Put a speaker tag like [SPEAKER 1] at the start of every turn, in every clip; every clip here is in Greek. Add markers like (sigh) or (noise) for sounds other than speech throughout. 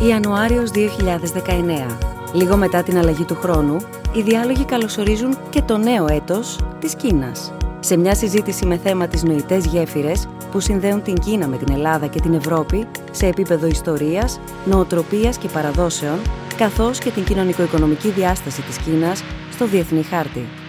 [SPEAKER 1] Ιανουάριος 2019. Λίγο μετά την αλλαγή του χρόνου, οι διάλογοι καλωσορίζουν και το νέο έτος της Κίνας. Σε μια συζήτηση με θέμα τις νοητές γέφυρες που συνδέουν την Κίνα με την Ελλάδα και την Ευρώπη σε επίπεδο ιστορίας, νοοτροπίας και παραδόσεων, καθώς και την κοινωνικο-οικονομική διάσταση της Κίνας στο διεθνή χάρτη.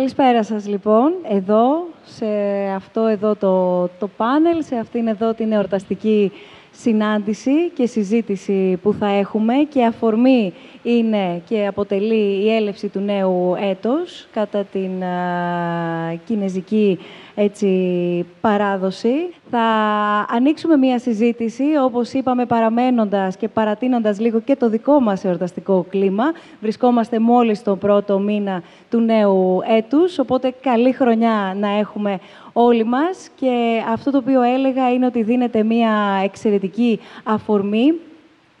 [SPEAKER 2] Καλησπέρα σας λοιπόν, εδώ, σε αυτό εδώ το, το πάνελ, σε αυτήν εδώ την εορταστική συνάντηση και συζήτηση που θα έχουμε. Και αφορμή είναι και αποτελεί η έλευση του νέου έτος κατά την α, κινέζικη έτσι, παράδοση. Θα ανοίξουμε μία συζήτηση, όπως είπαμε, παραμένοντας και παρατείνοντας λίγο και το δικό μας εορταστικό κλίμα. Βρισκόμαστε μόλις στον πρώτο μήνα του νέου έτους, οπότε καλή χρονιά να έχουμε όλοι μας. Και αυτό το οποίο έλεγα είναι ότι δίνεται μία εξαιρετική αφορμή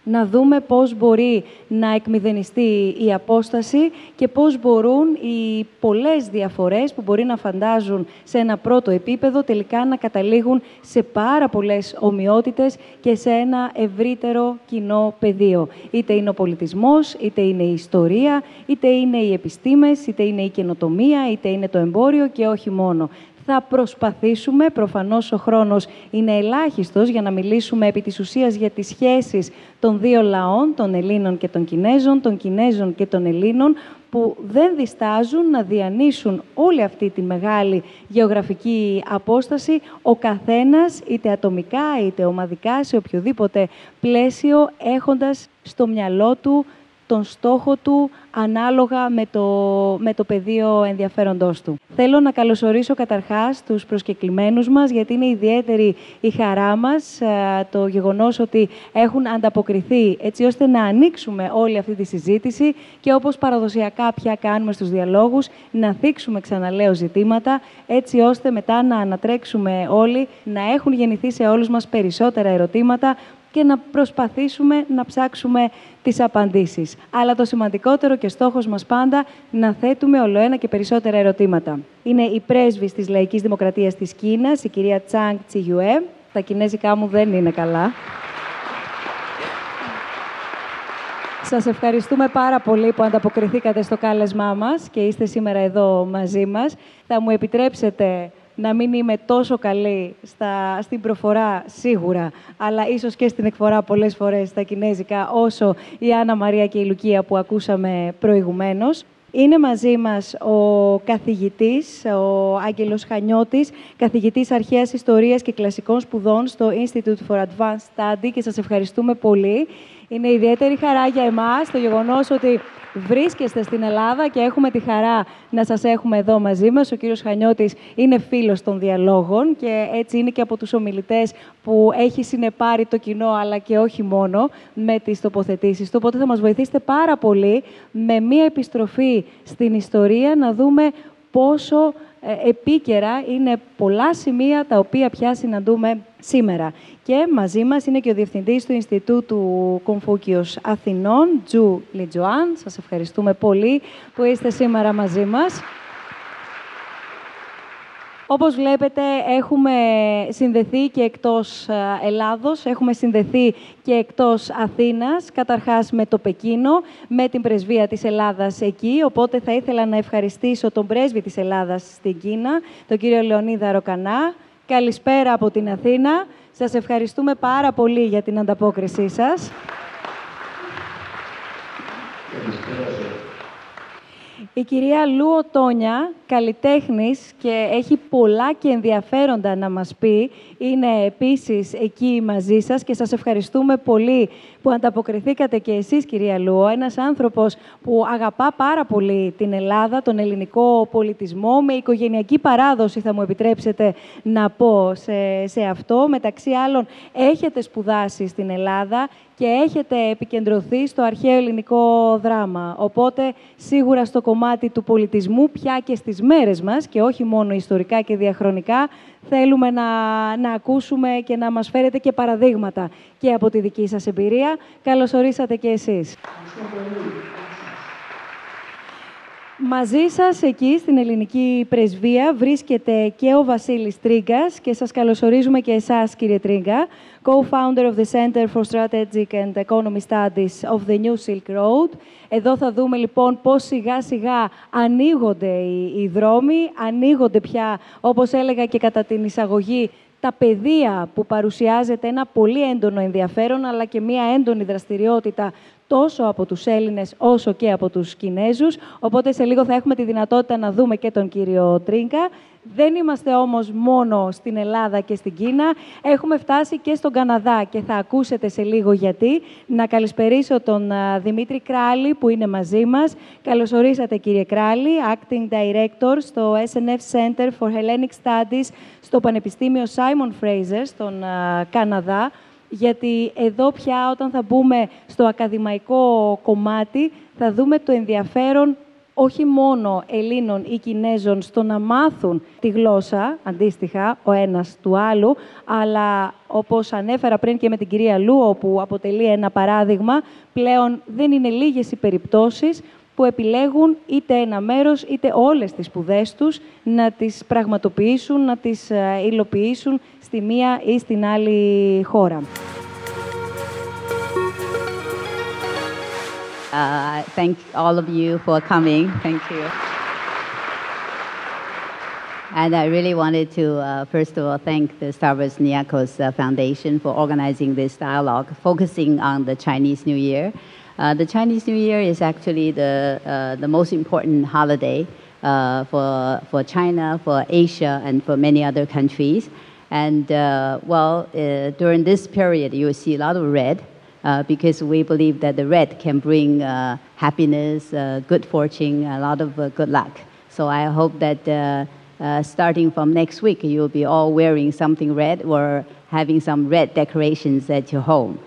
[SPEAKER 2] να δούμε πώς μπορεί να εκμηδενιστεί η απόσταση και πώς μπορούν οι πολλές διαφορές που μπορεί να φαντάζουν σε ένα πρώτο επίπεδο τελικά να καταλήγουν σε πάρα πολλές ομοιότητες και σε ένα ευρύτερο κοινό πεδίο. Είτε είναι ο πολιτισμός, είτε είναι η ιστορία, είτε είναι οι επιστήμες, είτε είναι η καινοτομία, είτε είναι το εμπόριο και όχι μόνο θα προσπαθήσουμε, προφανώς ο χρόνος είναι ελάχιστος για να μιλήσουμε επί της ουσίας για τις σχέσεις των δύο λαών, των Ελλήνων και των Κινέζων, των Κινέζων και των Ελλήνων, που δεν διστάζουν να διανύσουν όλη αυτή τη μεγάλη γεωγραφική απόσταση, ο καθένας, είτε ατομικά είτε ομαδικά, σε οποιοδήποτε πλαίσιο, έχοντας στο μυαλό του τον στόχο του ανάλογα με το, με το πεδίο ενδιαφέροντός του. Θέλω να καλωσορίσω καταρχάς τους προσκεκλημένους μας, γιατί είναι ιδιαίτερη η χαρά μας ε, το γεγονός ότι έχουν ανταποκριθεί έτσι ώστε να ανοίξουμε όλη αυτή τη συζήτηση και όπως παραδοσιακά πια κάνουμε στους διαλόγους, να θίξουμε ξαναλέω ζητήματα, έτσι ώστε μετά να ανατρέξουμε όλοι, να έχουν γεννηθεί σε όλους μας περισσότερα ερωτήματα και να προσπαθήσουμε να ψάξουμε τις απαντήσεις. Αλλά το σημαντικότερο και στόχος μας πάντα να θέτουμε ολοένα και περισσότερα ερωτήματα. Είναι η πρέσβης της Λαϊκής Δημοκρατίας της Κίνας, η κυρία Τσάνγκ Τσιγιουέ. Τα κινέζικά μου δεν είναι καλά. Σας ευχαριστούμε πάρα πολύ που ανταποκριθήκατε στο κάλεσμά μας και είστε σήμερα εδώ μαζί μας. Θα μου επιτρέψετε να μην είμαι τόσο καλή στα, στην προφορά σίγουρα, αλλά ίσως και στην εκφορά πολλές φορές στα κινέζικα, όσο η Άννα Μαρία και η Λουκία που ακούσαμε προηγουμένως. Είναι μαζί μας ο καθηγητής, ο Άγγελος Χανιώτης, καθηγητής αρχαίας ιστορίας και κλασικών σπουδών στο Institute for Advanced Study και σας ευχαριστούμε πολύ Είναι ιδιαίτερη χαρά για εμάς το γεγονός ότι βρίσκεστε στην Ελλάδα και έχουμε τη χαρά να σας έχουμε εδώ μαζί μας. Ο κύριος Χανιώτης είναι φίλος των διαλόγων και έτσι είναι και από τους ομιλητές που έχει συνεπάρει το κοινό, αλλά και όχι μόνο, με τις τοποθετήσεις του. Οπότε θα μας βοηθήσετε πάρα πολύ με μία επιστροφή στην ιστορία να δούμε πόσο ε, επίκαιρα είναι πολλά σημεία τα οποία πια συναντούμε σήμερα. Και μαζί μας είναι και ο Διευθυντής του Ινστιτούτου Κομφούκιος Αθηνών, Τζου Λιτζοάν. Σας ευχαριστούμε πολύ που είστε σήμερα μαζί μας. Όπως βλέπετε, έχουμε συνδεθεί και εκτός ε, Ελλάδος, έχουμε συνδεθεί και εκτός Αθήνας, καταρχάς με το Πεκίνο, με την πρεσβεία της Ελλάδας εκεί, οπότε θα ήθελα να ευχαριστήσω τον πρέσβη της Ελλάδας στην Κίνα, τον κύριο Λεωνίδα Ροκανά. Καλησπέρα από την Αθήνα. Σας ευχαριστούμε πάρα πολύ για την ανταπόκρισή σας. Η κυρία Λούο Τόνια, καλλιτέχνης και έχει πολλά και ενδιαφέροντα να μας πει. Είναι επίσης εκεί μαζί σας και σας ευχαριστούμε πολύ που ανταποκριθήκατε και εσείς, κυρία Λούο. Ένας άνθρωπος που αγαπά πάρα πολύ την Ελλάδα, τον ελληνικό πολιτισμό, με οικογενειακή παράδοση, θα μου επιτρέψετε να πω σε, σε αυτό. Μεταξύ άλλων, έχετε σπουδάσει στην Ελλάδα και έχετε επικεντρωθεί στο αρχαίο ελληνικό δράμα. Οπότε, σίγουρα στο κομμάτι του πολιτισμού, πια και στις μέρες μας, και όχι μόνο ιστορικά και διαχρονικά, θέλουμε να, να ακούσουμε και να μας φέρετε και παραδείγματα και από τη δική σας εμπειρία. Καλώς ορίσατε και εσείς. Μαζί σας εκεί στην ελληνική πρεσβεία βρίσκεται και ο Βασίλης Τρίγκας και σας καλωσορίζουμε και εσάς κύριε Τρίγκα, co-founder of the Center for Strategic and Economy Studies of the New Silk Road. Εδώ θα δούμε λοιπόν πώς σιγά σιγά ανοίγονται οι, οι δρόμοι, ανοίγονται πια, όπως έλεγα και κατά την εισαγωγή, τα πεδία που παρουσιάζεται ένα πολύ έντονο ενδιαφέρον, αλλά και μία έντονη δραστηριότητα τόσο από τους Έλληνες όσο και από τους Κινέζους. Οπότε σε λίγο θα έχουμε τη δυνατότητα να δούμε και τον κύριο Τρίνκα. Δεν είμαστε όμως μόνο στην Ελλάδα και στην Κίνα. Έχουμε φτάσει και στον Καναδά και θα ακούσετε σε λίγο γιατί. Να καλησπερίσω τον Δημήτρη Κράλη που είναι μαζί μας. Καλώς ορίσατε κύριε Κράλη, Acting Director στο SNF Center for Hellenic Studies στο Πανεπιστήμιο Simon Fraser στον Καναδά γιατί εδώ πια όταν θα μπούμε στο ακαδημαϊκό κομμάτι θα δούμε το ενδιαφέρον όχι μόνο Ελλήνων ή Κινέζων στο να μάθουν τη γλώσσα, αντίστοιχα, ο ένας του άλλου, αλλά όπως ανέφερα πριν και με την κυρία Λούο, που αποτελεί ένα παράδειγμα, πλέον δεν είναι λίγες οι περιπτώσεις που επιλέγουν είτε ένα μέρος είτε όλες τις σπουδές τους να τις πραγματοποιήσουν, να τις ε, υλοποιήσουν στη μία ή στην άλλη χώρα.
[SPEAKER 3] Uh, thank all of you for coming. Thank you. And I really wanted to, uh, first of all, thank the Stavros Niakos uh, Foundation for organizing this dialogue, focusing on the Chinese New Year. Uh, the Chinese New Year is actually the, uh, the most important holiday uh, for, for China, for Asia, and for many other countries. And well, during this period, you will see a lot of red uh, because we believe that the red can bring happiness, good fortune, a lot of good luck. So I hope that starting from next week, you'll be all wearing something red or having some red decorations at your home.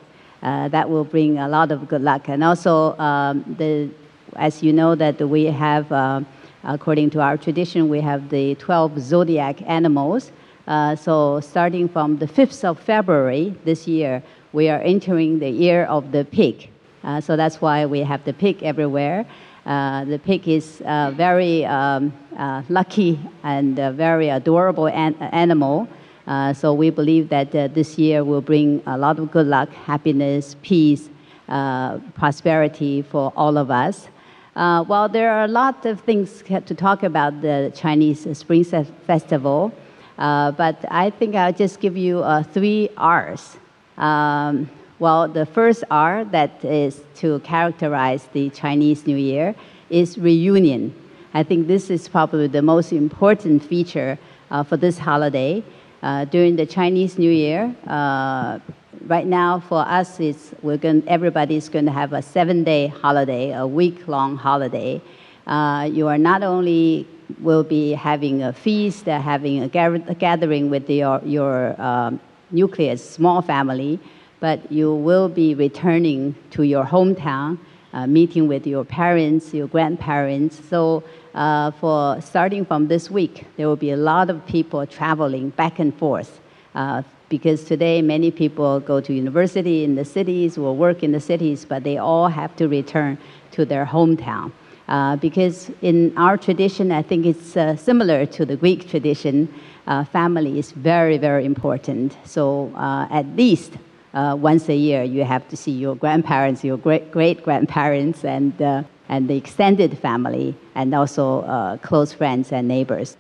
[SPEAKER 3] Uh, that will bring a lot of good luck. And also, um, the, as you know, that we have, uh, according to our tradition, we have the 12 zodiac animals. Uh, so starting from the 5th of February this year, we are entering the year of the pig. Uh, so that's why we have the pig everywhere. Uh, the pig is a very um, lucky and very adorable an- animal. Uh, so we believe that uh, this year will bring a lot of good luck, happiness, peace, uh, prosperity for all of us. Uh, well, there are a lot of things to talk about the Chinese Spring Festival, uh, but I think I'll just give you uh, three R's. Um, well, the first R that is to characterize the Chinese New Year is reunion. I think this is probably the most important feature for this holiday uh, during the Chinese New Year, uh, right now for us, it's we're going, everybody's going to have a seven-day holiday, a week-long holiday. Uh, you are not only will be having a feast, uh, having a, a, gathering with your, your um, nucleus, small family, but you will be returning to your hometown, uh, meeting with your parents, your grandparents. So uh, for starting from this week, there will be a lot of people traveling back and forth. Uh, because today many people go to university in the cities or work in the cities, but they all have to return to their hometown. Uh, because in our tradition, I think it's uh, similar to the Greek tradition, uh, family is very, very important. So uh, at least uh, once a year, you have to see your grandparents, your great great grandparents, and, uh, and the extended family, and also close friends and neighbors.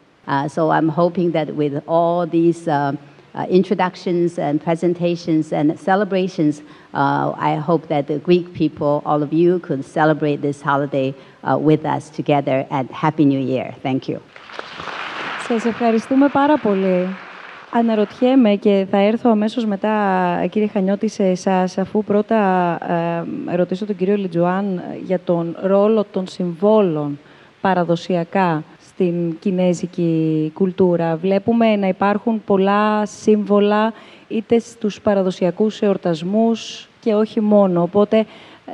[SPEAKER 3] so I'm hoping that with all these uh, introductions and presentations and celebrations. Uh, I hope that the Greek people, all of you, could celebrate this holiday uh, with us together and Happy New Year. Thank you.
[SPEAKER 2] Σας ευχαριστούμε πάρα πολύ. Αναρωτιέμαι και θα έρθω αμέσως μετά, κύριε Χανιώτη, σε εσάς, αφού πρώτα ε, ρωτήσω τον κύριο Λιτζουάν για τον ρόλο των συμβόλων παραδοσιακά στην κινέζικη κουλτούρα. Βλέπουμε να υπάρχουν πολλά σύμβολα είτε στους παραδοσιακούς εορτασμούς και όχι μόνο. Οπότε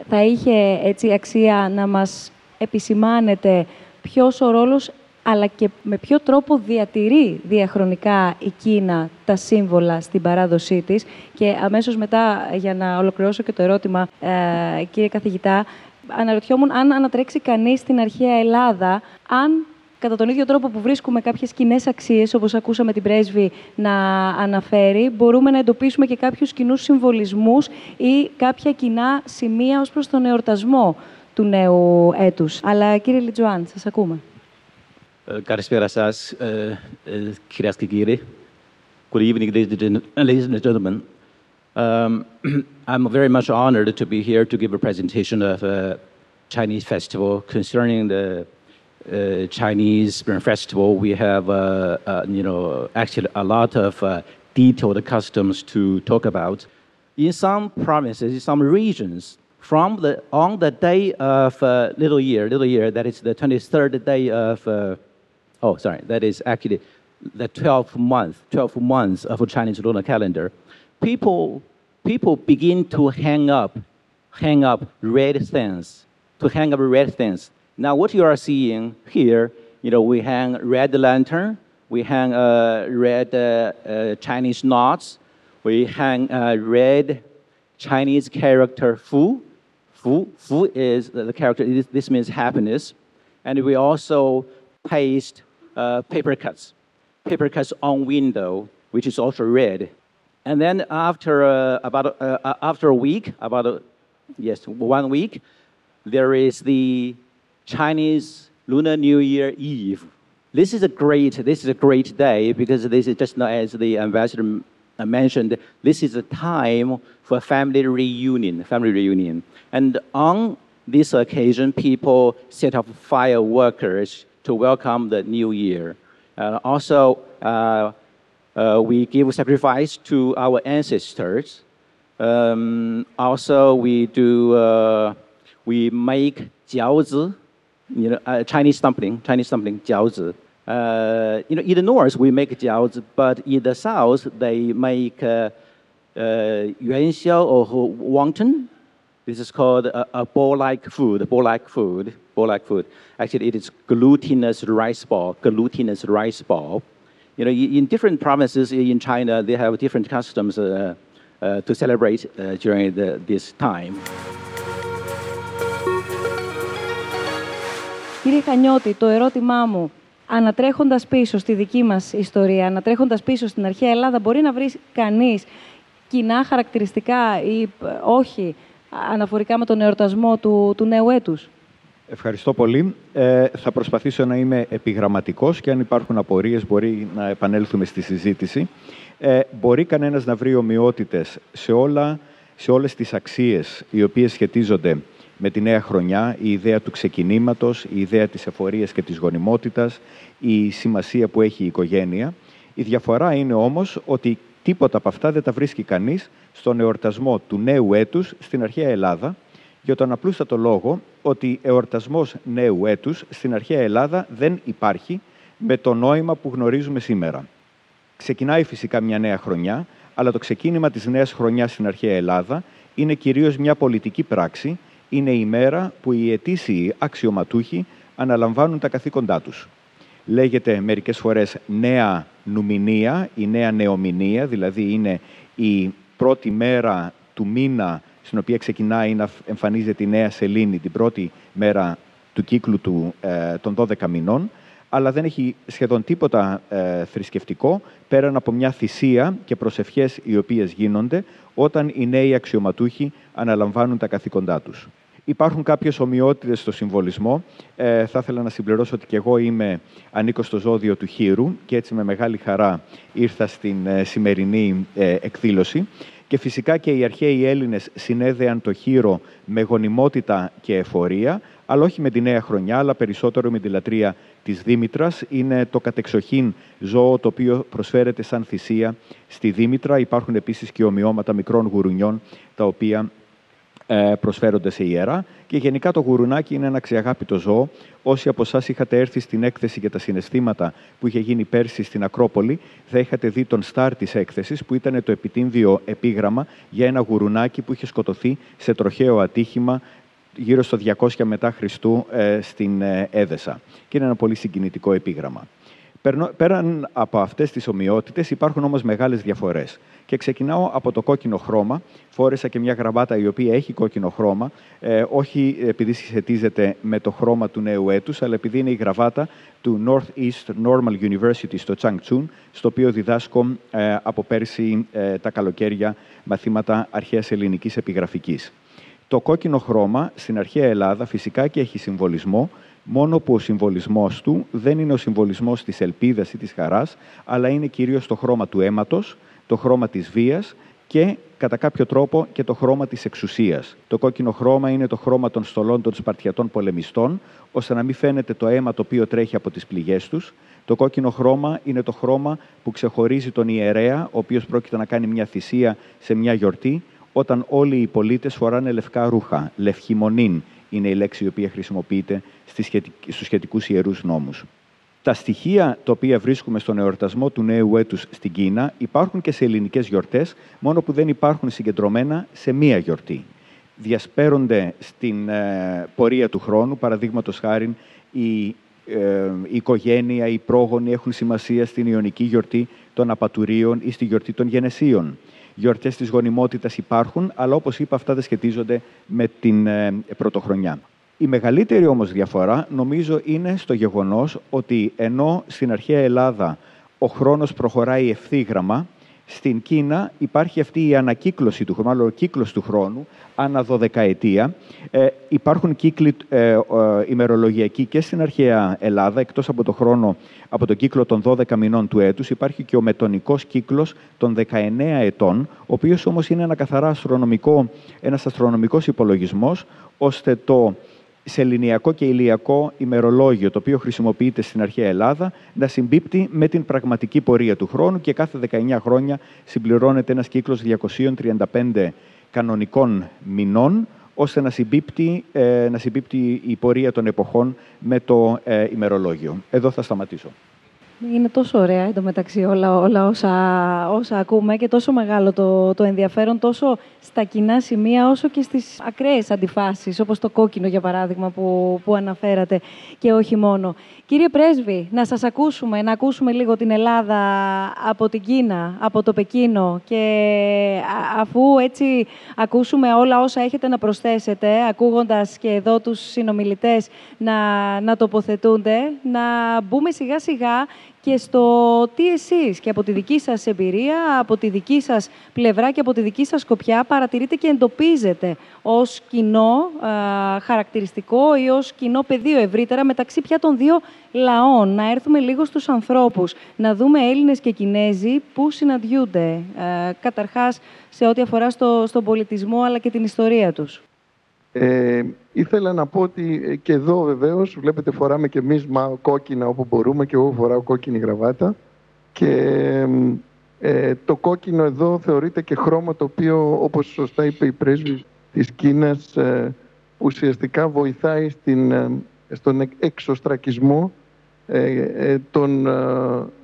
[SPEAKER 2] θα είχε έτσι αξία να μας επισημάνετε ποιος ο ρόλος αλλά και με ποιο τρόπο διατηρεί διαχρονικά η Κίνα τα σύμβολα στην παράδοσή της. Και αμέσως μετά, για να ολοκληρώσω και το ερώτημα, ε, κύριε καθηγητά, αναρωτιόμουν αν ανατρέξει κανείς στην αρχαία Ελλάδα, αν κατά τον ίδιο τρόπο που βρίσκουμε κάποιες κοινέ αξίες, όπως ακούσαμε την πρέσβη να αναφέρει, μπορούμε να εντοπίσουμε και κάποιους κοινούς συμβολισμούς ή κάποια κοινά σημεία ως προς τον εορτασμό του νέου έτους. Αλλά κύριε Λιτζουάν, σας ακούμε.
[SPEAKER 4] Καλησπέρα σας, κυρίες και κύριοι. Good evening, ladies and gentlemen. Um, (clears throat) I'm very much honored to be here to give a presentation of a Chinese festival concerning the uh, Chinese Spring Festival, we have, uh, uh, you know, actually a lot of uh, detailed customs to talk about. In some provinces, in some regions, from the on the day of uh, Little Year, Little Year, that is the 23rd day of, uh, oh, sorry, that is actually the 12th month, 12th months of Chinese lunar calendar. People, people begin to hang up, hang up red things, to hang up red things now, what you are seeing here, you know, we hang red lantern, we hang uh, red uh, uh, Chinese knots, we hang uh, red Chinese character fu. Fu, fu is the character, this means happiness. And we also paste uh, paper cuts, paper cuts on window, which is also red. And then after about after a week, about yes, one week, there is the Chinese Lunar New Year Eve. This is a great, this is a great day because this is just as the ambassador mentioned, this is a time for family reunion, family reunion. And on this occasion, people set up fireworks to welcome the new year. Uh, also, uh, uh, we give sacrifice to our ancestors. Um, also, we do, uh, we make jiaozi, you know, uh, Chinese dumpling, Chinese dumpling, jiaozi. Uh, you know, in the north we make jiaozi, but in the south they make uh, uh, or wonton. This is called a, a ball-like food, ball-like food, ball-like food. Actually, it is glutinous rice ball, glutinous rice ball. You know, in different provinces in China, they have different customs uh, uh, to celebrate uh, during the, this time.
[SPEAKER 2] Κύριε Χανιώτη, το ερώτημά μου, ανατρέχοντας πίσω στη δική μας ιστορία, ανατρέχοντας πίσω στην αρχαία Ελλάδα, μπορεί να βρει κανείς κοινά χαρακτηριστικά ή όχι αναφορικά με τον εορτασμό του, του νέου έτους;
[SPEAKER 5] Ευχαριστώ πολύ. Ε, θα προσπαθήσω να είμαι επιγραμματικός και αν υπάρχουν απορίες μπορεί να επανέλθουμε στη συζήτηση. Ε, μπορεί κανένας να βρει ομοιότητες σε, όλα, σε όλες τις αξίες οι οποίες σχετίζονται με τη νέα χρονιά, η ιδέα του ξεκινήματος, η ιδέα της εφορίας και της γονιμότητας, η σημασία που έχει η οικογένεια. Η διαφορά είναι όμως ότι Τίποτα από αυτά δεν τα βρίσκει κανείς στον εορτασμό του νέου έτους στην αρχαία Ελλάδα, για τον απλούστατο λόγο ότι εορτασμός νέου έτους στην αρχαία Ελλάδα δεν υπάρχει με το νόημα που γνωρίζουμε σήμερα. Ξεκινάει φυσικά μια νέα χρονιά, αλλά το ξεκίνημα της νέας χρονιάς στην αρχαία Ελλάδα είναι κυρίως μια πολιτική πράξη, είναι η μέρα που οι ετήσιοι αξιωματούχοι αναλαμβάνουν τα καθήκοντά τους. Λέγεται μερικές φορές νέα νουμινία, η νέα νεομηνία, δηλαδή είναι η πρώτη μέρα του μήνα στην οποία ξεκινάει να εμφανίζεται η νέα σελήνη την πρώτη μέρα του κύκλου του, ε, των 12 μηνών, αλλά δεν έχει σχεδόν τίποτα ε, θρησκευτικό πέραν από μια θυσία και προσευχές οι οποίες γίνονται όταν οι νέοι αξιωματούχοι αναλαμβάνουν τα καθήκοντά τους. Υπάρχουν κάποιες ομοιότητες στο συμβολισμό. Ε, θα ήθελα να συμπληρώσω ότι και εγώ είμαι ανήκω στο ζώδιο του Χείρου και έτσι με μεγάλη χαρά ήρθα στην ε, σημερινή ε, εκδήλωση. Και φυσικά και οι αρχαίοι Έλληνες συνέδεαν το χείρο με γονιμότητα και εφορία, αλλά όχι με τη νέα χρονιά, αλλά περισσότερο με τη λατρεία της Δήμητρας. Είναι το κατεξοχήν ζώο το οποίο προσφέρεται σαν θυσία στη Δήμητρα. Υπάρχουν επίσης και ομοιώματα μικρών γουρουνιών, τα οποία ε, προσφέρονται σε ιερά. Και γενικά το γουρουνάκι είναι ένα ξεαγάπητο ζώο. Όσοι από εσάς είχατε έρθει στην έκθεση για τα συναισθήματα που είχε γίνει πέρσι στην Ακρόπολη, θα είχατε δει τον στάρ της έκθεσης, που ήταν το επιτύμβιο επίγραμμα για ένα γουρουνάκι που είχε σκοτωθεί σε τροχαίο ατύχημα γύρω στο 200 μετά Χριστού ε, στην ε, Έδεσα. Και είναι ένα πολύ συγκινητικό επίγραμμα. Πέραν από αυτές τις ομοιότητες υπάρχουν όμως μεγάλες διαφορές. Και ξεκινάω από το κόκκινο χρώμα. Φόρεσα και μια γραβάτα η οποία έχει κόκκινο χρώμα, ε, όχι επειδή συσχετίζεται με το χρώμα του νέου έτους, αλλά επειδή είναι η γραβάτα του Northeast Normal University στο Changchun, στο οποίο διδάσκω ε, από πέρσι ε, τα καλοκαίρια μαθήματα αρχαίας ελληνικής επιγραφικής. Το κόκκινο χρώμα στην αρχαία Ελλάδα φυσικά και έχει συμβολισμό, μόνο που ο συμβολισμός του δεν είναι ο συμβολισμός της ελπίδας ή της χαράς, αλλά είναι κυρίως το χρώμα του αίματος, το χρώμα της βίας και κατά κάποιο τρόπο και το χρώμα της εξουσίας. Το κόκκινο χρώμα είναι το χρώμα των στολών των Σπαρτιατών πολεμιστών, ώστε να μην φαίνεται το αίμα το οποίο τρέχει από τις πληγές τους. Το κόκκινο χρώμα είναι το χρώμα που ξεχωρίζει τον ιερέα, ο οποίος πρόκειται να κάνει μια θυσία σε μια γιορτή, όταν όλοι οι πολίτες φοράνε λευκά ρούχα. Λευχημονήν είναι η λέξη η οποία χρησιμοποιείται στους σχετικούς ιερούς νόμους. Τα στοιχεία τα οποία βρίσκουμε στον εορτασμό του νέου έτους στην Κίνα υπάρχουν και σε ελληνικές γιορτές, μόνο που δεν υπάρχουν συγκεντρωμένα σε μία γιορτή. Διασπέρονται στην ε, πορεία του χρόνου, παραδείγματος χάρη η, ε, η οικογένεια, οι πρόγονοι έχουν σημασία στην Ιωνική γιορτή των Απατουρίων ή στη γιορτή των Γενεσίων. Γιορτές της γονιμότητας υπάρχουν, αλλά όπως είπα αυτά δεν σχετίζονται με την ε, πρωτοχρονιά. Η μεγαλύτερη όμως διαφορά νομίζω είναι στο γεγονός ότι ενώ στην αρχαία Ελλάδα ο χρόνος προχωράει ευθύγραμμα, στην Κίνα υπάρχει αυτή η ανακύκλωση του χρόνου, ο κύκλος του χρόνου, ανά δωδεκαετία. Ε, υπάρχουν κύκλοι ε, ε, ημερολογιακοί και στην αρχαία Ελλάδα, εκτός από το χρόνο, από τον κύκλο των 12 μηνών του έτους, υπάρχει και ο μετονικός κύκλος των 19 ετών, ο οποίος όμως είναι ένα καθαρά αστρονομικό, ένας αστρονομικός υπολογισμός, ώστε το σε ελληνιακό και ηλιακό ημερολόγιο, το οποίο χρησιμοποιείται στην αρχαία Ελλάδα, να συμπίπτει με την πραγματική πορεία του χρόνου και κάθε 19 χρόνια συμπληρώνεται ένας κύκλος 235 κανονικών μηνών, ώστε να συμπίπτει, ε, να συμπίπτει η πορεία των εποχών με το ε, ημερολόγιο. Εδώ θα σταματήσω.
[SPEAKER 2] Είναι τόσο ωραία εντωμεταξύ όλα, όλα όσα, όσα ακούμε και τόσο μεγάλο το, το ενδιαφέρον τόσο στα κοινά σημεία όσο και στις ακραίες αντιφάσεις όπως το κόκκινο για παράδειγμα που, που αναφέρατε και όχι μόνο. Κύριε Πρέσβη, να σας ακούσουμε, να ακούσουμε λίγο την Ελλάδα από την Κίνα, από το Πεκίνο και αφού έτσι ακούσουμε όλα όσα έχετε να προσθέσετε, ακούγοντας και εδώ τους συνομιλητές να, να τοποθετούνται, να μπούμε σιγά σιγά και στο τι εσείς και από τη δική σας εμπειρία, από τη δική σας πλευρά και από τη δική σας σκοπιά παρατηρείτε και εντοπίζετε ως κοινό χαρακτηριστικό ή ως κοινό πεδίο ευρύτερα μεταξύ πια των δύο λαών. Να έρθουμε λίγο στους ανθρώπους, να δούμε Έλληνες και Κινέζοι που συναντιούνται καταρχάς σε ό,τι αφορά στο, στον πολιτισμό αλλά και την ιστορία τους.
[SPEAKER 6] Ε, ήθελα να πω ότι ε, και εδώ βεβαίως βλέπετε φοράμε και εμείς κόκκινα όπου μπορούμε και εγώ φοράω κόκκινη γραβάτα και Ε, το κόκκινο εδώ θεωρείται και χρώμα το οποίο, όπως σωστά είπε η πρέσβη της Κίνας, ε, ουσιαστικά βοηθάει στην, ε, στον εξωστρακισμό ε, των,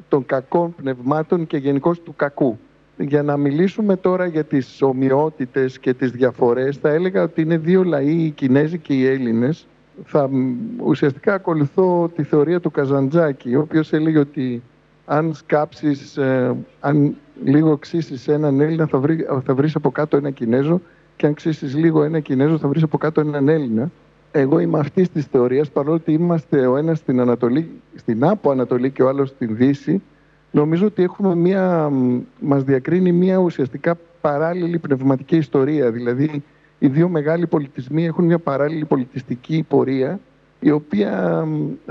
[SPEAKER 6] των κακών πνευμάτων και γενικώς του κακού. Για να μιλήσουμε τώρα για τις ομοιότητες και τις διαφορές, θα έλεγα ότι είναι δύο λαοί, οι Κινέζοι και οι Έλληνες. Θα, ουσιαστικά ακολουθώ τη θεωρία του Καζαντζάκη, ο οποίος έλεγε ότι αν σκάψεις, ε, αν λίγο ξύσεις έναν Έλληνα θα, βρει, θα βρεις από κάτω ένα Κινέζο και αν ξύσεις λίγο ένα Κινέζο θα βρεις από κάτω έναν Έλληνα. Εγώ είμαι αυτής της θεωρίας, παρόλο ότι είμαστε ο ένας στην, Ανατολή, στην Άπο Ανατολή και ο άλλος στην Δύση. Νομίζω ότι έχουμε μία, μας διακρίνει μία ουσιαστικά παράλληλη πνευματική ιστορία. Δηλαδή, οι δύο μεγάλοι πολιτισμοί έχουν μια παράλληλη πολιτιστική πορεία η οποία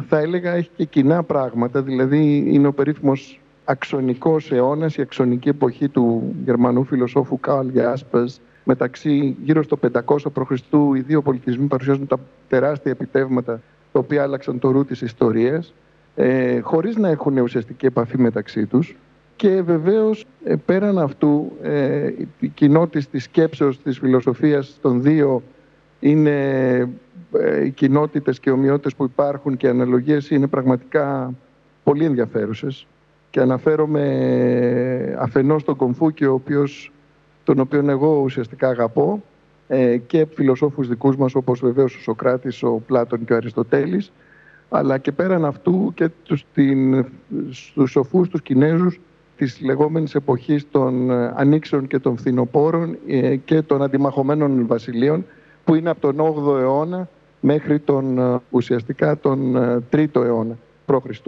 [SPEAKER 6] θα έλεγα έχει και κοινά πράγματα, δηλαδή είναι ο περίφημος αξονικός αιώνας, η αξονική εποχή του Γερμανού φιλοσόφου Καρλ Γιάσπες, μεταξύ γύρω στο 500 π.Χ. οι δύο πολιτισμοί παρουσιάζουν τα τεράστια επιτεύγματα τα οποία άλλαξαν το ρου της ιστορίας, ε, χωρίς να έχουν ουσιαστική επαφή μεταξύ τους. Και βεβαίως ε, πέραν αυτού ε, η κοινότητα της σκέψεως της φιλοσοφίας των δύο είναι ε, οι κοινότητες και ομοιότητες που υπάρχουν και οι αναλογίες είναι πραγματικά πολύ ενδιαφέρουσες και αναφέρομαι αφενός τον Κομφούκιο, ο οποίος, τον οποίο εγώ ουσιαστικά αγαπώ ε, και φιλοσόφους δικούς μας όπως βεβαίως ο Σοκράτης, ο Πλάτων και ο Αριστοτέλης αλλά και πέραν αυτού και τους, την, στους σοφούς τους Κινέζους της λεγόμενης εποχής των ε, ανοίξεων και των φθινοπόρων και των αντιμαχωμένων βασιλείων που είναι από τον 8ο αιώνα μέχρι τον, ε, ουσιαστικά τον 3ο ε, αιώνα π.Χ.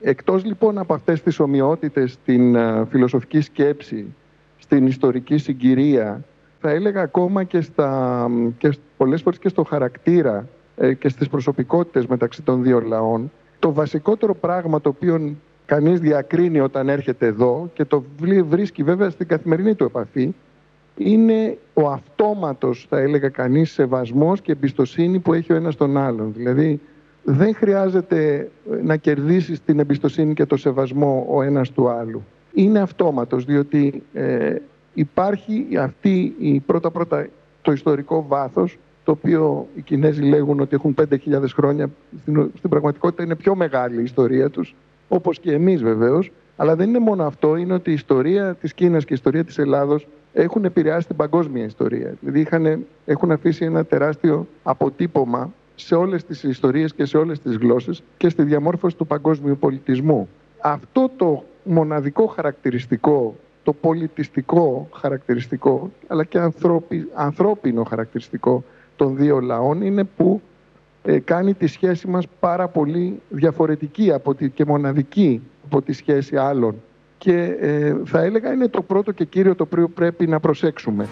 [SPEAKER 6] Εκτός λοιπόν από αυτές τις ομοιότητες στην ε, φιλοσοφική σκέψη, στην ιστορική συγκυρία, θα έλεγα ακόμα και, στα, και πολλές φορές και στο χαρακτήρα και στις προσωπικότητες μεταξύ των δύο λαών, το βασικότερο πράγμα το οποίο κανείς διακρίνει όταν έρχεται εδώ και το βρίσκει βέβαια στην καθημερινή του επαφή, είναι ο αυτόματος, θα έλεγα κανείς, σεβασμός και εμπιστοσύνη που έχει ο ένας τον άλλον. Δηλαδή, δεν χρειάζεται να κερδίσεις την εμπιστοσύνη και το σεβασμό ο ένας του άλλου. Είναι αυτόματος, διότι ε, υπάρχει αυτή η πρώτα-πρώτα το ιστορικό βάθος, το οποίο οι Κινέζοι λέγουν ότι έχουν 5.000 χρόνια, στην, στην πραγματικότητα είναι πιο μεγάλη η ιστορία τους, όπως και εμείς βεβαίως, αλλά δεν είναι μόνο αυτό, είναι ότι η ιστορία της Κίνας και η ιστορία της Ελλάδος έχουν επηρεάσει την παγκόσμια ιστορία. Δηλαδή είχαν, έχουν αφήσει ένα τεράστιο αποτύπωμα σε όλες τις ιστορίες και σε όλες τις γλώσσες και στη διαμόρφωση του παγκόσμιου πολιτισμού. Αυτό το μοναδικό χαρακτηριστικό, το πολιτιστικό χαρακτηριστικό, αλλά και ανθρώπινο χαρακτηριστικό των δύο λαών είναι που ε, κάνει τη σχέση μας πάρα πολύ διαφορετική από τη, και μοναδική από τη σχέση άλλων και ε, θα έλεγα είναι το πρώτο και κύριο το οποίο πρέπει να προσέξουμε.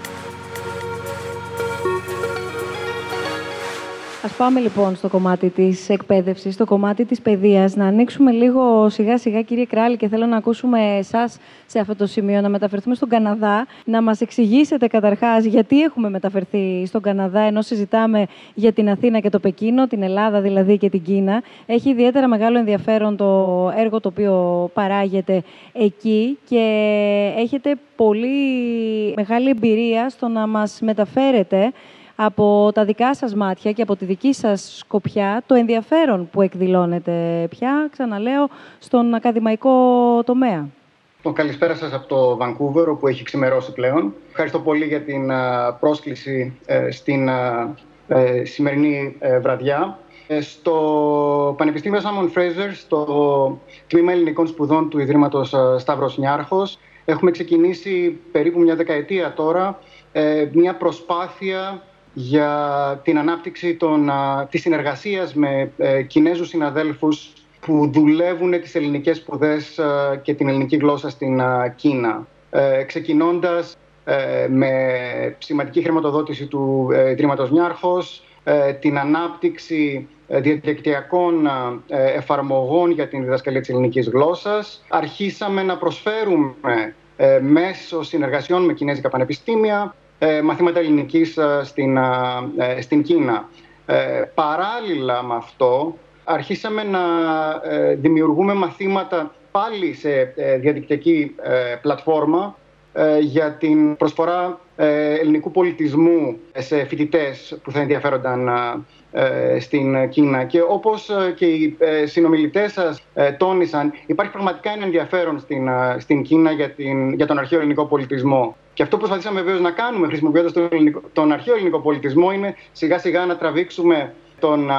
[SPEAKER 2] Ας πάμε λοιπόν στο κομμάτι της εκπαίδευσης, στο κομμάτι της παιδείας. Να ανοίξουμε λίγο σιγά σιγά κύριε Κράλη και θέλω να ακούσουμε εσάς σε αυτό το σημείο, να μεταφερθούμε στον Καναδά, να μας εξηγήσετε καταρχάς γιατί έχουμε μεταφερθεί στον Καναδά ενώ συζητάμε για την Αθήνα και το Πεκίνο, την Ελλάδα δηλαδή και την Κίνα. Έχει ιδιαίτερα μεγάλο ενδιαφέρον το έργο το οποίο παράγεται εκεί και έχετε πολύ μεγάλη εμπειρία στο να μας μεταφέρετε από τα δικά σας μάτια και από τη δική σας σκοπιά το ενδιαφέρον που εκδηλώνεται πια, ξαναλέω, στον ακαδημαϊκό τομέα.
[SPEAKER 7] Το καλησπέρα σας από το Βανκούβερ, που έχει ξημερώσει πλέον. Ευχαριστώ πολύ για την πρόσκληση ε, στην ε, σημερινή ε, βραδιά. Στο Πανεπιστήμιο Σάμον Φρέιζερ, στο Τμήμα Ελληνικών Σπουδών του Ιδρύματος Σταύρος Νιάρχος, έχουμε ξεκινήσει περίπου μια δεκαετία τώρα μια προσπάθεια για την ανάπτυξη των, της συνεργασίας με ε, Κινέζους συναδέλφους που δουλεύουν τις ελληνικές σπουδές και την ελληνική γλώσσα στην Κίνα. Ε, ξεκινώντας ε, με σημαντική χρηματοδότηση του Ιδρύματος Νιάρχος, την ανάπτυξη διαδικτυακών εφαρμογών για την διδασκαλία της ελληνικής γλώσσας. Αρχίσαμε να προσφέρουμε μέσω συνεργασιών με κινέζικα πανεπιστήμια ε, μαθήματα ελληνικής ε, στην, ε, στην Κίνα. παράλληλα με αυτό, αρχίσαμε να δημιουργούμε μαθήματα πάλι σε διαδικτυακή πλατφόρμα για την προσφορά ελληνικού πολιτισμού σε φοιτητές που θα ενδιαφέρονταν στην Κίνα. Και όπως και οι συνομιλητές σας τόνισαν, υπάρχει πραγματικά ένα ενδιαφέρον στην, στην Κίνα για, την, για τον αρχαίο ελληνικό πολιτισμό. Και αυτό που προσπαθήσαμε βεβαίως να κάνουμε χρησιμοποιώντας τον, τον αρχαίο ελληνικό πολιτισμό είναι σιγά σιγά να τραβήξουμε τον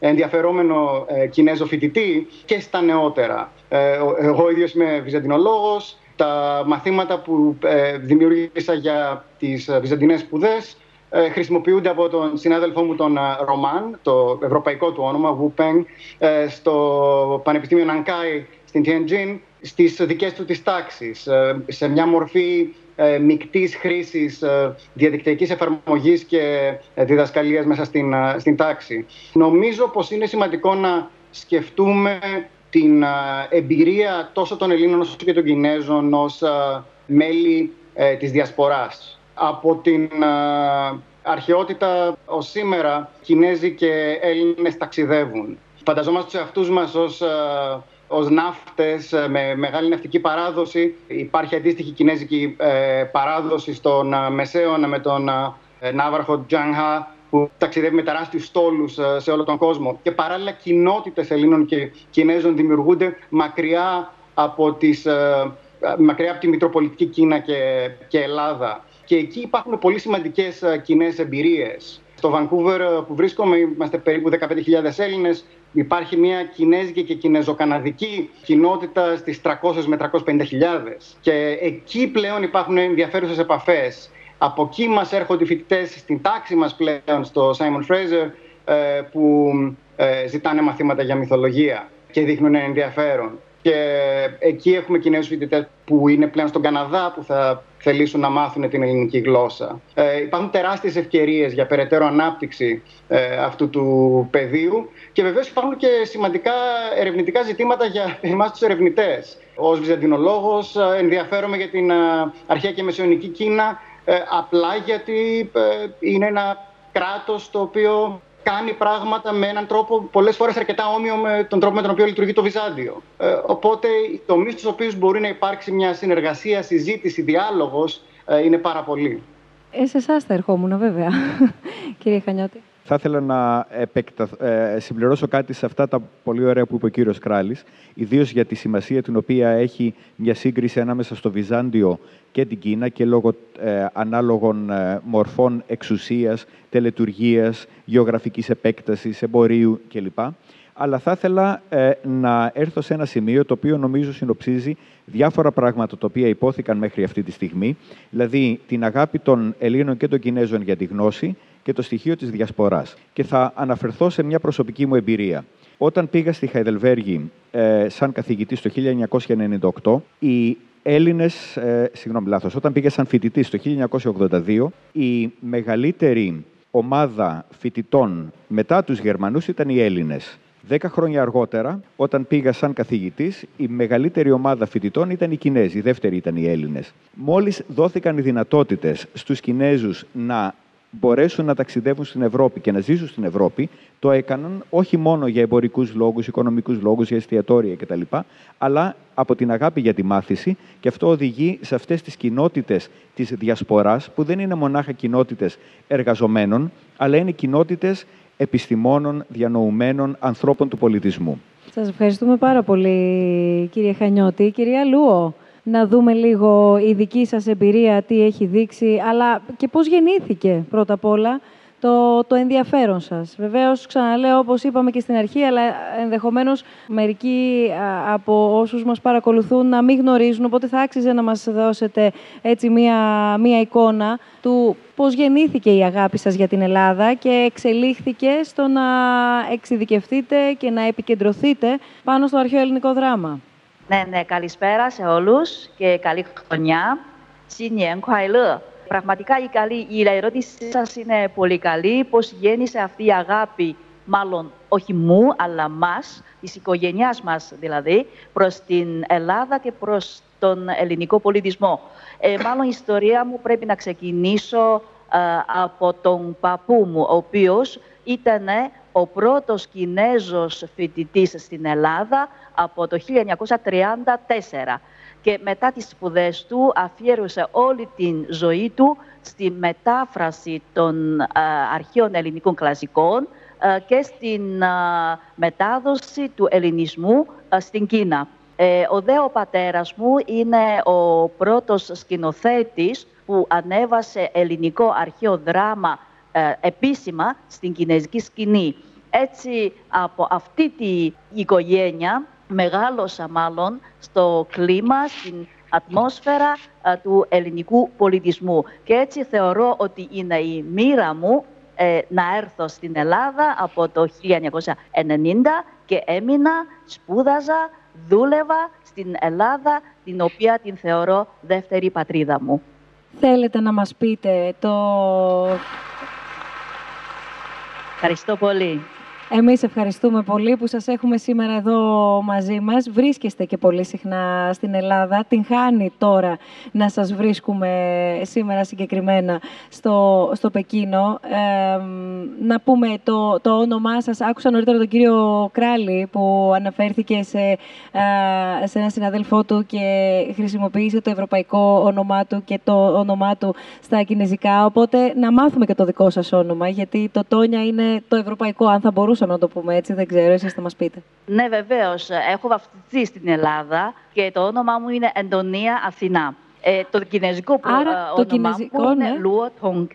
[SPEAKER 7] ενδιαφερόμενο ε, Κινέζο φοιτητή και στα νεότερα. Ε, εγώ ίδιος είμαι βυζαντινολόγος. Τα μαθήματα που ε, δημιούργησα για τις βυζαντινές σπουδές χρησιμοποιούνται από τον συνάδελφό μου τον Ρωμάν, το ευρωπαϊκό του όνομα, Wu Peng, στο Πανεπιστήμιο Νανκάι στην Tianjin, στις δικές του τις τάξεις, σε μια μορφή ε, μεικτής χρήσης ε, διαδικτυακής εφαρμογής και ε, διδασκαλίας μέσα στην, ε, στην τάξη. Νομίζω πως είναι σημαντικό να σκεφτούμε την εμπειρία τόσο των Ελλήνων όσο και των Κινέζων ως μέλη της διασποράς. Από την αρχαιότητα ως σήμερα, Κινέζοι και Έλληνες ταξιδεύουν. Φανταζόμαστε τους εαυτούς μας ως ως ναύτες ε, με μεγάλη ναυτική παράδοση. Υπάρχει αντίστοιχη κινέζικη ε, παράδοση στον ε, Μεσαίωνα με τον ναύαρχο Τζάνχα που ταξιδεύει με τεράστιους στόλους σε όλο τον κόσμο. Και παράλληλα κοινότητες Ελλήνων και Κινέζων δημιουργούνται μακριά από, τις, μακριά από τη Μητροπολιτική Κίνα και, και Ελλάδα. Και εκεί υπάρχουν πολύ σημαντικές κοινές εμπειρίες. Στο Βανκούβερ που βρίσκομαι είμαστε περίπου 15.000 Έλληνες υπάρχει μια κινέζικη και κινέζο-καναδική κοινότητα στις 300 με 350 χιλιάδες. Και εκεί πλέον υπάρχουν ενδιαφέρουσες επαφές. Από εκεί μας έρχονται οι φοιτητές στην τάξη μας πλέον στο Simon Fraser ε, που ε, ζητάνε μαθήματα για μυθολογία και δείχνουν ενδιαφέρον. Και εκεί έχουμε Κινέζους φοιτητές που είναι πλέον στον Καναδά που θα θελήσουν να μάθουν την ελληνική γλώσσα. Ε, υπάρχουν τεράστιες ευκαιρίες για περαιτέρω ανάπτυξη ε, αυτού του πεδίου και βεβαίως υπάρχουν και σημαντικά ερευνητικά ζητήματα για εμάς τους ερευνητές. Ως βυζαντινολόγος ε, ενδιαφέρομαι για την ε, αρχαία και μεσαιωνική Κίνα ε, απλά γιατί είναι ένα κράτος το οποίο κάνει πράγματα με έναν τρόπο πολλές φορές αρκετά όμοιο με τον τρόπο με τον οποίο λειτουργεί το Βυζάντιο. Ε, οπότε οι τομείς στους οποίους μπορεί να υπάρξει μια συνεργασία, συζήτηση, διάλογος ε, είναι πάρα πολύ.
[SPEAKER 2] Ε, σε εσάς θα ερχόμουν βέβαια, (laughs) κύριε Χανιώτη.
[SPEAKER 5] Θα ήθελα να ε, συμπληρώσω κάτι σε αυτά τα πολύ ωραία που είπε ο κύριος Κράλης, ιδίως για τη σημασία την οποία έχει μια σύγκριση ανάμεσα στο Βυζάντιο και την Κίνα και λόγω ε, ανάλογων ε, μορφών εξουσίας, τελετουργίας, γεωγραφικής επέκτασης, εμπορίου κλπ. Αλλά θα ήθελα ε, να έρθω σε ένα σημείο το οποίο νομίζω συνοψίζει διάφορα πράγματα τα οποία υπόθηκαν μέχρι αυτή τη στιγμή, δηλαδή την αγάπη των Ελλήνων και των Κινέζων για τη γνώση και το στοιχείο της διασποράς. Και θα αναφερθώ σε μια προσωπική μου εμπειρία. Όταν πήγα στη Χαϊδελβέργη ε, σαν καθηγητής το 1998, οι Έλληνες, ε, συγγνώμη, λάθος. Όταν πήγε σαν φοιτητής το 1982, η μεγαλύτερη ομάδα φοιτητών μετά τους Γερμανούς ήταν οι Έλληνες. Δέκα χρόνια αργότερα, όταν πήγα σαν καθηγητής, η μεγαλύτερη ομάδα φοιτητών ήταν οι Κινέζοι, η δεύτερη ήταν οι Έλληνες. Μόλις δόθηκαν οι δυνατότητες στους Κινέζους να μπορέσουν να ταξιδεύουν στην Ευρώπη και να ζήσουν στην Ευρώπη, το έκαναν όχι μόνο για εμπορικούς λόγους, οικονομικούς λόγους, για εστιατόρια κτλ., αλλά από την αγάπη για τη μάθηση και αυτό οδηγεί σε αυτές τις κοινότητες της διασποράς, που δεν είναι μονάχα κοινότητες εργαζομένων, αλλά είναι κοινότητες επιστημόνων, διανοουμένων ανθρώπων του πολιτισμού.
[SPEAKER 2] Σας ευχαριστούμε πάρα πολύ, κύριε Χανιώτη. Κυρία Λούο, να δούμε λίγο η δική σας εμπειρία, τι έχει δείξει, αλλά και πώς γεννήθηκε πρώτα απ' όλα το, το ενδιαφέρον σας. Βεβαίως, ξαναλέω, όπως είπαμε και στην αρχή, αλλά ενδεχομένως μερικοί από όσους μας παρακολουθούν να μην γνωρίζουν, οπότε θα άξιζε να μας δώσετε έτσι μία, μία εικόνα του πώς γεννήθηκε η αγάπη σας για την Ελλάδα και εξελίχθηκε στο να εξειδικευτείτε και να επικεντρωθείτε πάνω στο αρχαίο ελληνικό δράμα.
[SPEAKER 8] Ναι, ναι, καλησπέρα σε όλους και καλή χρονιά. Συνιεν Κουάιλε. Πραγματικά η, καλή, η ερώτησή σας είναι πολύ καλή. Πώς γέννησε αυτή η αγάπη, μάλλον όχι μου, αλλά μας, της οικογένειάς μας δηλαδή, προς την Ελλάδα και προς τον ελληνικό πολιτισμό. Ε, μάλλον η ιστορία μου πρέπει να ξεκινήσω ε, από τον παππού μου, ο οποίος ήταν ο πρώτος Κινέζος φοιτητής στην Ελλάδα από το 1934 και μετά τις σπουδές του αφιέρωσε όλη την ζωή του στη μετάφραση των αρχαίων ελληνικών κλασικών και στην μετάδοση του ελληνισμού στην Κίνα. Ε, ο δε ο πατέρας μου είναι ο πρώτος σκηνοθέτης που ανέβασε ελληνικό αρχαίο δράμα ε, επίσημα στην κινέζικη σκηνή. Έτσι από αυτή τη οικογένεια μεγάλωσα μάλλον στο κλίμα, στην ατμόσφαιρα ε, του ελληνικού πολιτισμού. Και έτσι θεωρώ ότι είναι η μοίρα μου να έρθω στην Ελλάδα από το 1990 και έμεινα, σπούδαζα, δούλευα στην Ελλάδα, την οποία την θεωρώ δεύτερη πατρίδα μου.
[SPEAKER 2] Θέλετε να μας πείτε το...
[SPEAKER 8] Ευχαριστώ πολύ.
[SPEAKER 2] Εμείς ευχαριστούμε πολύ που σας έχουμε σήμερα εδώ μαζί μας. Βρίσκεστε και πολύ συχνά στην Ελλάδα. Την χάνει τώρα να σας βρίσκουμε σήμερα συγκεκριμένα στο, στο Πεκίνο. να πούμε το, το όνομά σας. Άκουσα νωρίτερα τον κύριο Κράλη που αναφέρθηκε σε, ε, σε ένα συναδέλφό του και χρησιμοποίησε το ευρωπαϊκό όνομά του και το όνομά του στα κινέζικα. Οπότε να μάθουμε και το δικό σας όνομα, γιατί το Τόνια είναι το ευρωπαϊκό, αν θα μπορούσε μπορούσαμε να το πούμε έτσι, δεν ξέρω, εσείς θα μας πείτε.
[SPEAKER 8] Ναι, βεβαίως. Έχω βαφτιστεί στην Ελλάδα και το όνομά μου είναι Εντονία Αθηνά. Ε, το κινέζικο
[SPEAKER 2] Άρα,
[SPEAKER 8] ε,
[SPEAKER 2] το κινέζικο,
[SPEAKER 8] μου
[SPEAKER 2] ναι.
[SPEAKER 8] είναι Λουο Τόγκ.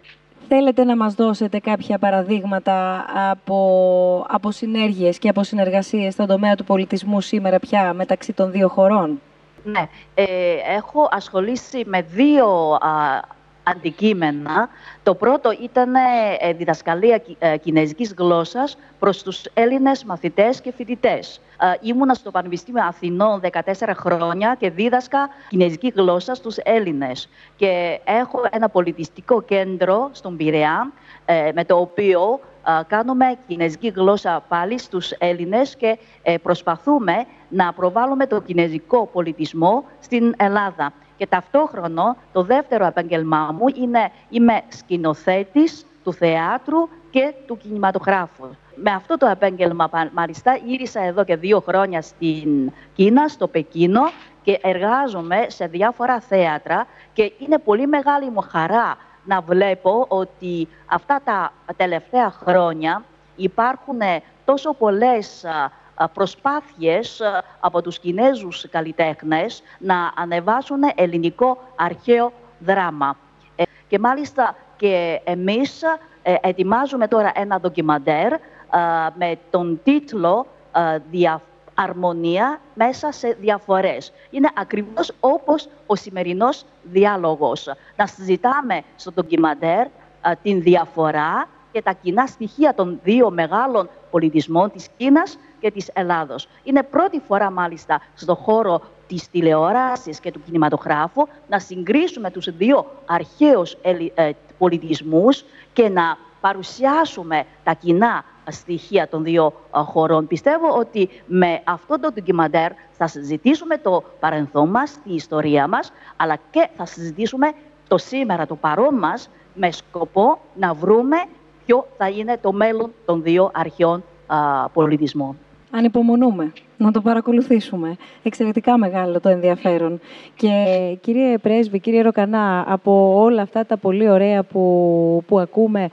[SPEAKER 2] Θέλετε να μας δώσετε κάποια παραδείγματα από, από συνέργειες και από συνεργασίες στον τομέα του πολιτισμού σήμερα πια μεταξύ των δύο χωρών;
[SPEAKER 8] Ναι, ε, έχω ασχολήσει με δύο αντικείμενα. Το πρώτο ήταν ε, διδασκαλία ε, κινέζικης γλώσσας προς τους Έλληνες μαθητές και φοιτητές. Ε, ήμουνα στο Πανεπιστήμιο Αθηνών 14 χρόνια και δίδασκα κινέζικη γλώσσα στους Έλληνες. Και έχω ένα πολιτιστικό κέντρο στον Πειραιά, με το οποίο κάνουμε κινέζικη γλώσσα πάλι στους Έλληνες και προσπαθούμε να προβάλλουμε το κινέζικο πολιτισμό στην Ελλάδα. Και ταυτόχρονα το δεύτερο επάγγελμά μου είναι είμαι σκηνοθέτης του θεάτρου και του κινηματογράφου. Με αυτό το επάγγελμα, μάλιστα, ήρθα εδώ και δύο χρόνια στην Κίνα, στο Πεκίνο και εργάζομαι σε διάφορα θέατρα και είναι πολύ μεγάλη μου χαρά να βλέπω ότι αυτά τα τελευταία χρόνια υπάρχουν τόσο πολλές προσπάθειες από τους Κινέζους καλλιτέχνες να ανεβάσουν ελληνικό αρχαίο δράμα. Ε, και μάλιστα και εμείς ε, ετοιμάζουμε τώρα ένα ντοκιμαντέρ με τον τίτλο «Αρμονία μέσα σε διαφορές». Είναι ακριβώς όπως ο σημερινός διάλογος. Να συζητάμε στο ντοκιμαντέρ την διαφορά και τα κοινά στοιχεία των δύο μεγάλων πολιτισμών της Κίνας και της Ελλάδος. Είναι πρώτη φορά μάλιστα στον χώρο της τηλεόρασης και του κινηματογράφου να συγκρίσουμε τους δύο αρχαίους ε, πολιτισμούς και να παρουσιάσουμε τα κοινά στοιχεία των δύο ε, χωρών. Πιστεύω ότι με αυτό το ντοκιμαντέρ θα συζητήσουμε το παρελθόν μας, τη ιστορία μας, αλλά και θα συζητήσουμε το σήμερα, το παρόν μας, με σκοπό να βρούμε ποιο θα είναι το μέλλον των δύο αρχαίων πολιτισμών.
[SPEAKER 2] Ανυπομονούμε να το παρακολουθήσουμε. Εξαιρετικά μεγάλο το ενδιαφέρον. Και κύριε Πρέσβη, κύριε Ροκανά, από όλα αυτά τα πολύ ωραία που, που ακούμε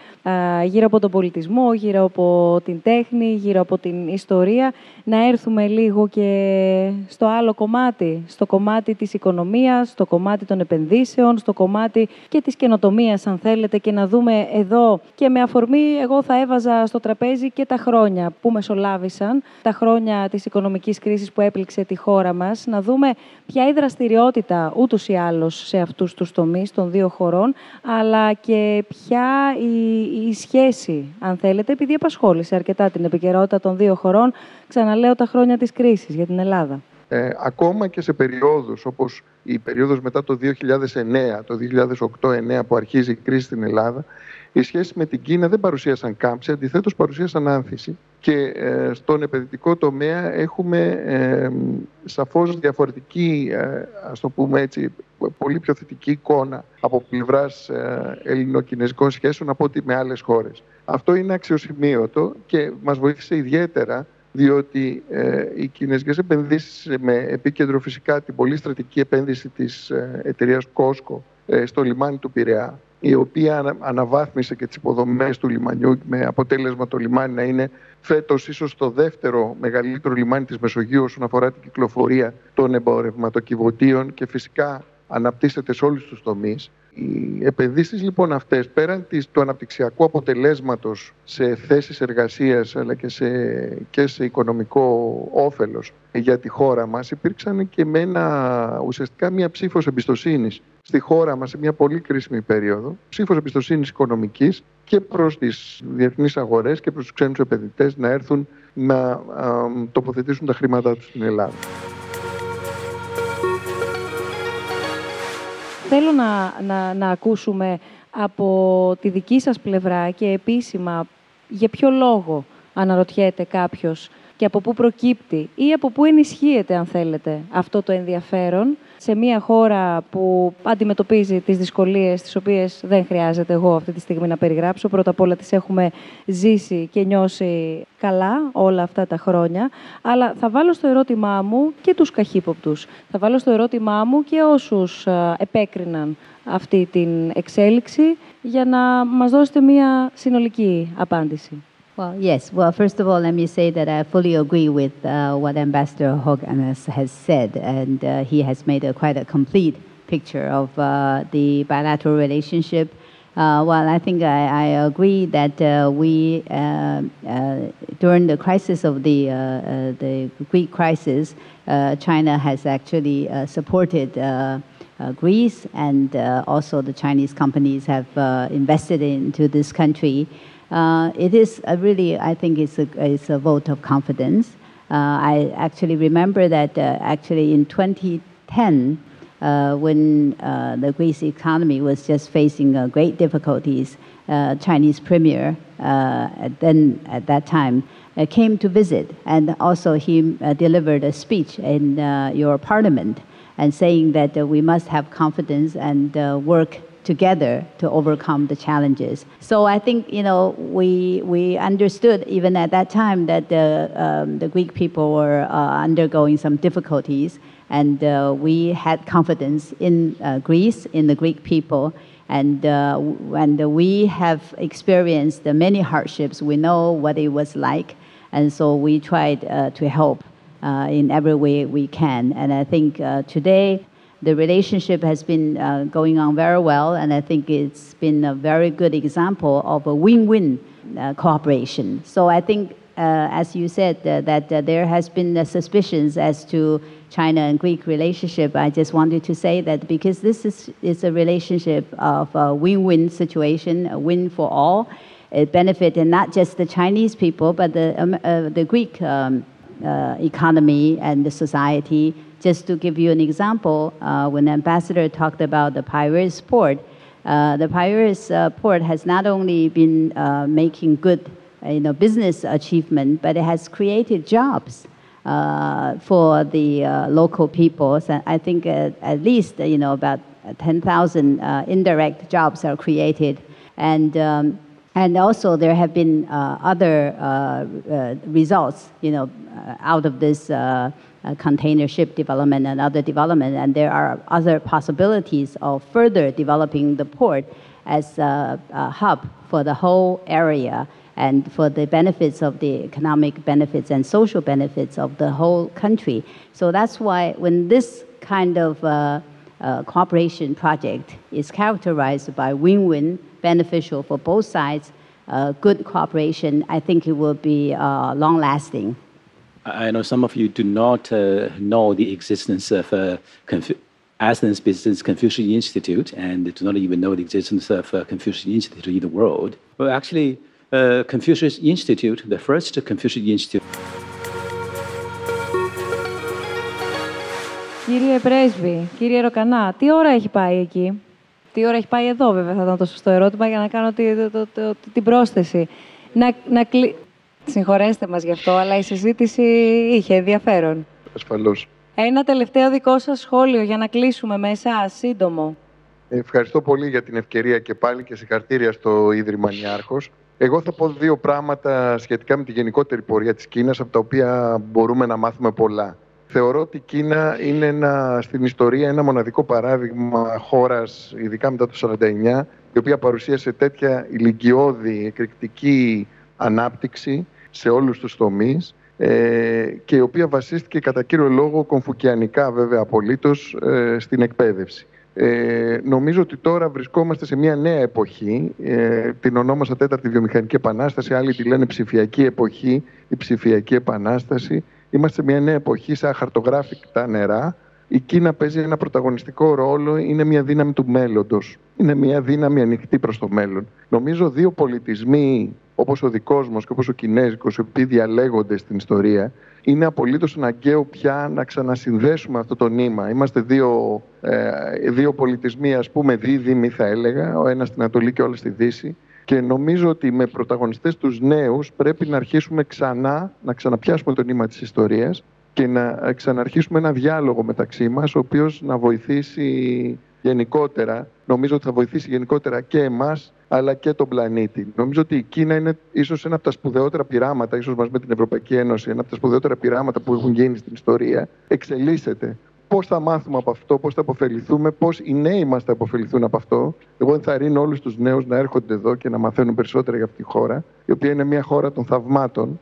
[SPEAKER 2] γύρω από τον πολιτισμό, γύρω από την τέχνη, γύρω από την ιστορία, να έρθουμε λίγο και στο άλλο κομμάτι, στο κομμάτι της οικονομίας, στο κομμάτι των επενδύσεων, στο κομμάτι και της καινοτομίας, αν θέλετε, και να δούμε εδώ και με αφορμή, εγώ θα έβαζα στο τραπέζι και τα χρόνια που μεσολάβησαν, τα χρόνια της οικονομίας οικονομικής κρίσης που έπληξε τη χώρα μας, να δούμε ποια η δραστηριότητα ούτως ή άλλως σε αυτούς τους τομείς των δύο χωρών, αλλά και ποια η, η σχέση, αν θέλετε, επειδή απασχόλησε αρκετά την επικαιρότητα των δύο χωρών, ξαναλέω τα χρόνια της κρίσης για την Ελλάδα.
[SPEAKER 6] Ε, ακόμα και σε περιόδους όπως η περίοδος μετά το 2009, το 2008-2009 που αρχίζει η κρίση στην Ελλάδα, οι σχέσεις με την Κίνα δεν παρουσίασαν κάμψη, αντιθέτως παρουσίασαν άνθηση και ε, στον επενδυτικό τομέα έχουμε ε, σαφώς διαφορετική, ε, ας το πούμε έτσι, πολύ πιο θετική εικόνα από πλευράς ε, ελληνοκινέζικων σχέσεων από ό,τι με άλλες χώρες. Αυτό είναι αξιοσημείωτο και μας βοήθησε ιδιαίτερα διότι ε, οι κινέζικες επενδύσεις με επίκεντρο φυσικά την πολύ στρατική επένδυση της ε, εταιρείας Costco ε, στο λιμάνι του Πειραιά η οποία αναβάθμισε και τις υποδομές του λιμανιού με αποτέλεσμα το λιμάνι να είναι φέτος ίσως το δεύτερο μεγαλύτερο λιμάνι της Μεσογείου όσον αφορά την κυκλοφορία των εμπορευματοκιβωτίων και φυσικά αναπτύσσεται σε όλους τους τομείς. Οι επενδύσεις λοιπόν αυτές πέραν της, του αναπτυξιακού αποτελέσματος σε θέσεις εργασίας αλλά και σε, και σε οικονομικό όφελος για τη χώρα μας υπήρξαν και με ένα, ουσιαστικά μια ψήφος εμπιστοσύνης στη χώρα μας σε μια πολύ κρίσιμη περίοδο, ψήφος εμπιστοσύνης οικονομικής και προς τις διεθνείς αγορές και προς τους ξένους επενδυτές να έρθουν να τοποθετήσουν τα χρήματά τους στην Ελλάδα.
[SPEAKER 2] Θέλω να, να, να ακούσουμε από τη δική σας πλευρά και επίσημα για ποιο λόγο αναρωτιέται κάποιος και από πού προκύπτει ή από πού ενισχύεται, αν θέλετε, αυτό το ενδιαφέρον σε μια χώρα που αντιμετωπίζει τις δυσκολίες τις οποίες δεν χρειάζεται εγώ αυτή τη στιγμή να περιγράψω. Πρώτα απ' όλα τις έχουμε ζήσει και νιώσει καλά όλα αυτά τα χρόνια. Αλλά θα βάλω στο ερώτημά μου και τους καχύποπτους. Θα βάλω στο ερώτημά μου και όσους ε, επέκριναν αυτή την εξέλιξη για να μας δώσετε μια συνολική απάντηση.
[SPEAKER 3] Well, yes. Well, first of all, let me say that I fully agree with uh, what Ambassador Hogan has said, and uh, he has made a quite a complete picture of uh, the bilateral relationship. Uh, well, I think I, I agree that uh, we, uh, during the crisis of the, the Greek crisis, China has actually supported Greece, and also the Chinese companies have invested into this country. Uh, it is really, I think, it's a, it's a vote of confidence. Uh, I actually remember that uh, actually in 2010, uh, when uh, the Greece economy was just facing uh, great difficulties, Chinese premier, then at that time, came to visit, and also he delivered a speech in your parliament, and saying that we must have confidence and work together to overcome the challenges. So I think you know we we understood even at that time that the um, the Greek people were uh, undergoing some difficulties, and uh, we had confidence in uh, Greece, in the Greek people. And, uh, and we have experienced many hardships. We know what it was like. And so we tried uh, to help uh, in every way we can. And I think today, the relationship has been uh, going on very well, and I think it's been a very good example of a win-win uh, cooperation. So I think, uh, as you said, uh, that uh, there has been suspicions as to China and Greek relationship. I just wanted to say that because this is, is a relationship of a win-win situation, a win for all. It benefited not just the Chinese people, but the, um, uh, the Greek um, economy and the society just to give you an example, uh, when ambassador talked about the Piraeus port, uh, the Piraeus uh, port has not only been uh, making good you know, business achievement, but it has created jobs uh, for the uh, local people. So I think at least you know, about 10,000 indirect jobs are created. And um, and also there have been uh, other uh, uh, results, you know, out of this uh, container ship development and other development, and there are other possibilities of further developing the port as a, a hub for the whole area and for the benefits of the economic benefits and social benefits of the whole country. So that's why when this kind of uh, uh, cooperation project is characterized by win-win, beneficial for both sides, uh, good cooperation, I think it will be uh, long-lasting.
[SPEAKER 4] I know some of you do not uh, know the existence of uh, Confu- Athens Business Confucius Institute and do not even know the existence of uh, Confucius Institute in the world. Well, actually, uh, Confucius Institute, the first Confucius Institute.
[SPEAKER 2] Κύριε Πρέσβη, κύριε Ροκανά, τι ώρα έχει πάει εκεί. Τι ώρα έχει πάει εδώ, βέβαια, θα ήταν το σωστό ερώτημα για να κάνω τη, το, το, την πρόσθεση. Να, να, Συγχωρέστε μας γι' αυτό, αλλά η συζήτηση είχε ενδιαφέρον.
[SPEAKER 6] Ασφαλώς.
[SPEAKER 2] Ένα τελευταίο δικό σας σχόλιο για να κλείσουμε με εσάς, σύντομο.
[SPEAKER 6] Ευχαριστώ πολύ για την ευκαιρία και πάλι και συγχαρητήρια στο Ίδρυμα Νιάρχος. Εγώ θα πω δύο πράγματα σχετικά με τη γενικότερη πορεία της Κίνας, από τα οποία μπορούμε να μάθουμε πολλά. Θεωρώ ότι η Κίνα είναι ένα, στην ιστορία ένα μοναδικό παράδειγμα χώρας, ειδικά μετά το 1949, η οποία παρουσίασε τέτοια ηλικιώδη, εκρηκτική ανάπτυξη σε όλους τους τομείς ε, και η οποία βασίστηκε κατά κύριο λόγο κομφουκιανικά βέβαια απολύτως ε, στην εκπαίδευση. Ε, νομίζω ότι τώρα βρισκόμαστε σε μια νέα εποχή, ε, την ονόμασα τέταρτη βιομηχανική επανάσταση, άλλοι τη λένε ψηφιακή εποχή, η ψηφιακή επανάσταση. Είμαστε σε μια νέα εποχή, σε αχαρτογράφικτα νερά. Η Κίνα παίζει ένα πρωταγωνιστικό ρόλο, είναι μια δύναμη του μέλλοντος. Είναι μια δύναμη ανοιχτή προς το μέλλον. Νομίζω δύο πολιτισμοί όπως ο δικός μας και όπως ο Κινέζικος, οι οποίοι διαλέγονται στην ιστορία, είναι απολύτως αναγκαίο πια να ξανασυνδέσουμε αυτό το νήμα. Είμαστε δύο, ε, δύο πολιτισμοί, ας πούμε, δίδυμοι θα έλεγα, ο ένας στην Ανατολή και ο στη Δύση. Και νομίζω ότι με πρωταγωνιστές τους νέους πρέπει να αρχίσουμε ξανά, να ξαναπιάσουμε το νήμα της ιστορίας και να ξαναρχίσουμε ένα διάλογο μεταξύ μας, ο οποίος να βοηθήσει γενικότερα, νομίζω ότι θα βοηθήσει γενικότερα και εμάς αλλά και τον πλανήτη. Νομίζω ότι η Κίνα είναι ίσως ένα από τα σπουδαιότερα πειράματα, ίσως μαζί με την Ευρωπαϊκή Ένωση, ένα από τα σπουδαιότερα πειράματα που έχουν γίνει στην ιστορία. Εξελίσσεται. Πώς θα μάθουμε από αυτό, πώς θα αποφεληθούμε, πώς οι νέοι μας θα αποφεληθούν από αυτό. Εγώ ενθαρρύνω όλους τους νέους να έρχονται εδώ και να μαθαίνουν περισσότερα για αυτή τη χώρα, η οποία είναι μια χώρα των θαυμάτων.